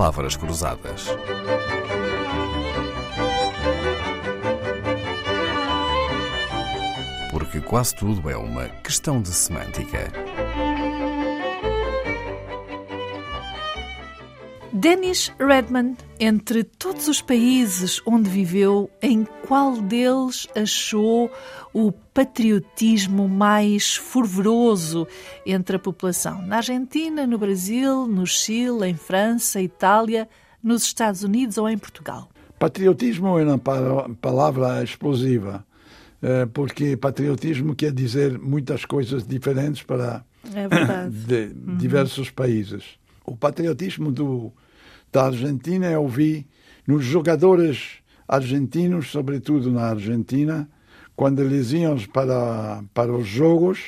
palavras cruzadas. Porque quase tudo é uma questão de semântica. Dennis Redman, entre todos os países onde viveu, em qual deles achou o patriotismo mais fervoroso entre a população? Na Argentina, no Brasil, no Chile, em França, Itália, nos Estados Unidos ou em Portugal? Patriotismo é uma palavra explosiva, eh, porque patriotismo quer dizer muitas coisas diferentes para é diversos uhum. países. O patriotismo do da Argentina eu vi nos jogadores argentinos, sobretudo na Argentina, quando eles iam para, para os jogos,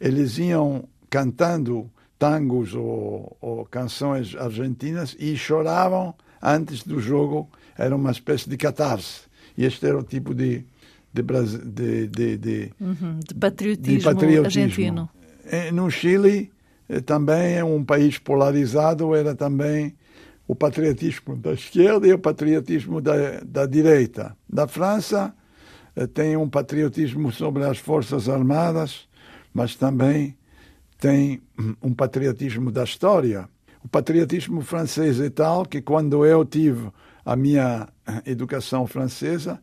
eles iam cantando tangos ou, ou canções argentinas e choravam antes do jogo. Era uma espécie de catarse. E este era o tipo de, de, de, de, de, uhum, de patriotismo, de patriotismo argentino. No Chile, eh, também é um país polarizado, era também o patriotismo da esquerda e o patriotismo da, da direita. Da França eh, tem um patriotismo sobre as forças armadas, mas também tem um patriotismo da história. O patriotismo francês é tal que quando eu tive a minha eh, educação francesa,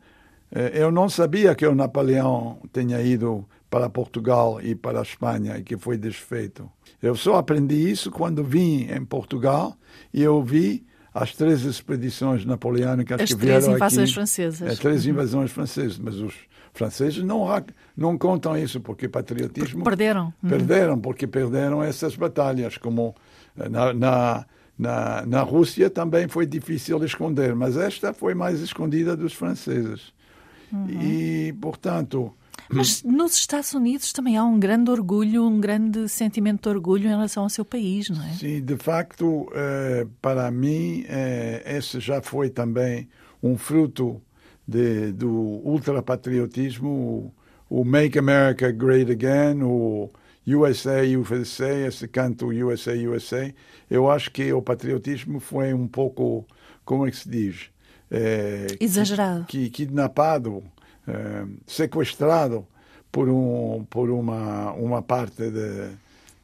eh, eu não sabia que o Napoleão tinha ido para Portugal e para a Espanha e que foi desfeito. Eu só aprendi isso quando vim em Portugal e eu vi as três expedições napoleônicas as que vieram aqui. As três invasões francesas. As três uhum. invasões francesas, mas os franceses não, não contam isso, porque patriotismo... Perderam. Uhum. Perderam, porque perderam essas batalhas, como eh, na, na, na, na Rússia também foi difícil esconder, mas esta foi mais escondida dos franceses. Uhum. E, portanto mas nos Estados Unidos também há um grande orgulho, um grande sentimento de orgulho em relação ao seu país, não é? Sim, de facto, eh, para mim, eh, esse já foi também um fruto de, do ultrapatriotismo, o, Make America Great Again, o USA, USA, esse canto USA, USA. Eu acho que o patriotismo foi um pouco, como é que se diz? É, Exagerado. Que, kidnapado eh, sequestrado por, um, por uma, uma parte de,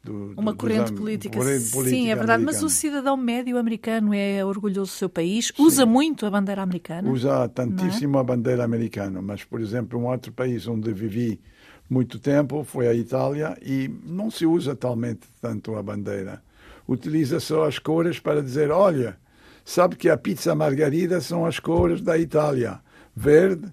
do, uma do, corrente, política. corrente política. Sim, é verdade. Americana. Mas o cidadão médio americano é orgulhoso do seu país, usa Sim. muito a bandeira americana. Usa tantíssimo é? a bandeira americana. Mas, por exemplo, um outro país onde vivi muito tempo foi a Itália e não se usa talmente tanto a bandeira. Utiliza só as cores para dizer: olha, sabe que a pizza margarida são as cores da Itália: verde,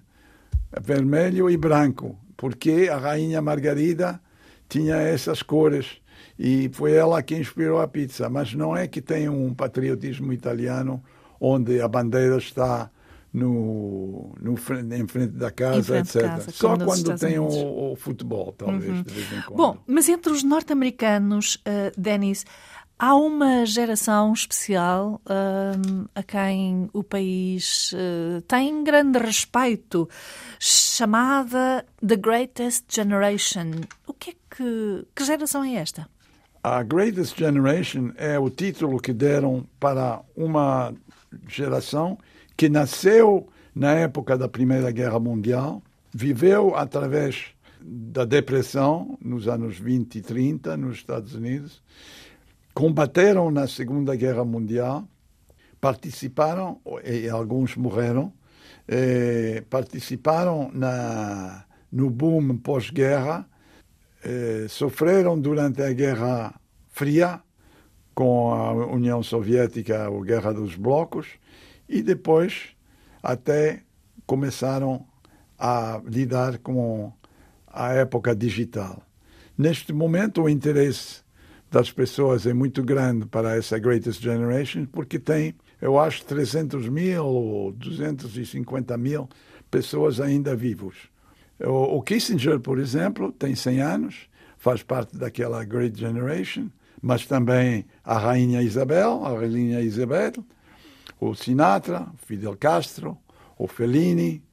vermelho e branco, porque a rainha Margarida tinha essas cores e foi ela que inspirou a pizza. Mas não é que tem um patriotismo italiano onde a bandeira está no, no em frente da casa, etc. Casa, Só quando tem o, o, futebol, talvez, uhum. de vez em quando. Bom, mas entre os norte-americanos, uh, Denis, Há uma geração especial uh, a quem o país uh, tem grande respeito, chamada The Greatest Generation. O que é que, que geração é esta? A Greatest Generation é o título que deram para uma geração que nasceu na época da Primeira Guerra Mundial, viveu através da depressão nos anos 20 e 30 nos Estados Unidos combateram na Segunda Guerra Mundial, participaram, e alguns morreram, eh, participaram na, no boom pós-guerra, eh, sofreram durante a Guerra Fria com a União Soviética, a Guerra dos Blocos, e depois até começaram a lidar com a época digital. Neste momento, o interesse das pessoas é muito grande para essa Greatest Generation, porque tem, eu acho, 300 mil ou 250 mil pessoas ainda vivos. O, o Kissinger, por exemplo, tem 100 anos, faz parte daquela Great Generation, mas também a Rainha Isabel, a Rainha Isabel, o Sinatra, Fidel Castro, o Fellini,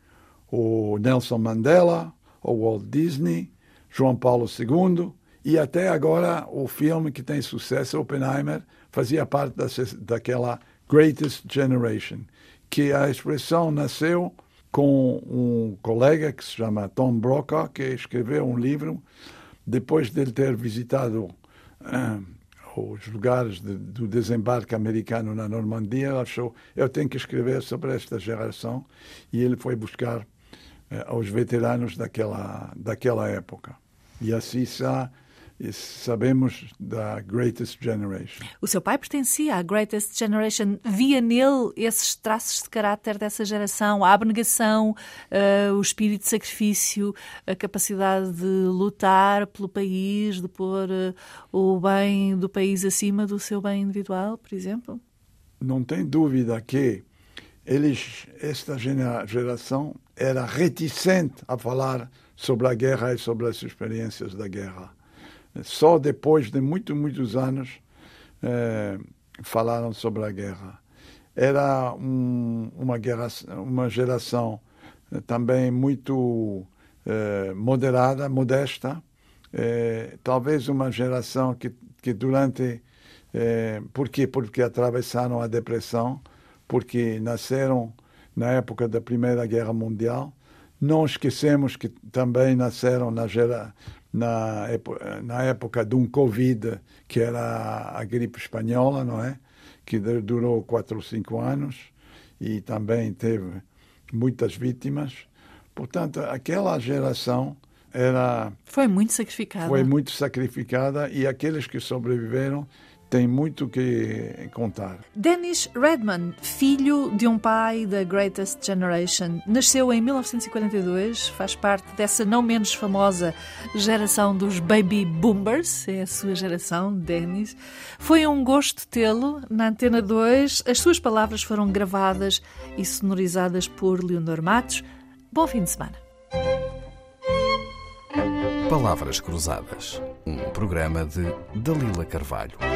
o Nelson Mandela, o Walt Disney, João Paulo II, e até agora o filme que tem sucesso, Oppenheimer, fazia parte da, daquela Greatest Generation, que a expressão nasceu com um colega que se chama Tom Brokaw, que escreveu um livro depois de ele ter visitado uh, os lugares de, do desembarque americano na Normandia, achou eu tenho que escrever sobre esta geração e ele foi buscar uh, aos veteranos daquela daquela época. E assim está sabemos da Greatest Generation. O seu pai pertencia à Greatest Generation. Via nele esses traços de caráter dessa geração, a abnegação, uh, o espírito de sacrifício, a capacidade de lutar pelo país, de pôr uh, o bem do país acima do seu bem individual, por exemplo? Não tem dúvida que eles, esta geração era reticente a falar sobre a guerra e sobre as experiências da guerra só depois de muitos, muitos anos é, falaram sobre a guerra. Era um, uma, guerra, uma geração eh, também muito é, moderada, modesta, é, talvez uma geração que, que durante. Por quê? Porque atravessaram a depressão, porque nasceram na época da Primeira Guerra Mundial. Não esquecemos que também nasceram na gera, na, na época de um Covid, que era a gripe espanhola, não é? Que durou quatro ou cinco anos e também teve muitas vítimas. Portanto, aquela geração era foi muito sacrificada. Foi muito sacrificada e aqueles que sobreviveram tem muito que contar. Dennis Redman, filho de um pai da Greatest Generation, nasceu em 1942, faz parte dessa não menos famosa geração dos Baby Boomers, é a sua geração, Dennis. Foi um gosto tê-lo na Antena 2. As suas palavras foram gravadas e sonorizadas por Leonor Matos. Bom fim de semana. Palavras Cruzadas, um programa de Dalila Carvalho.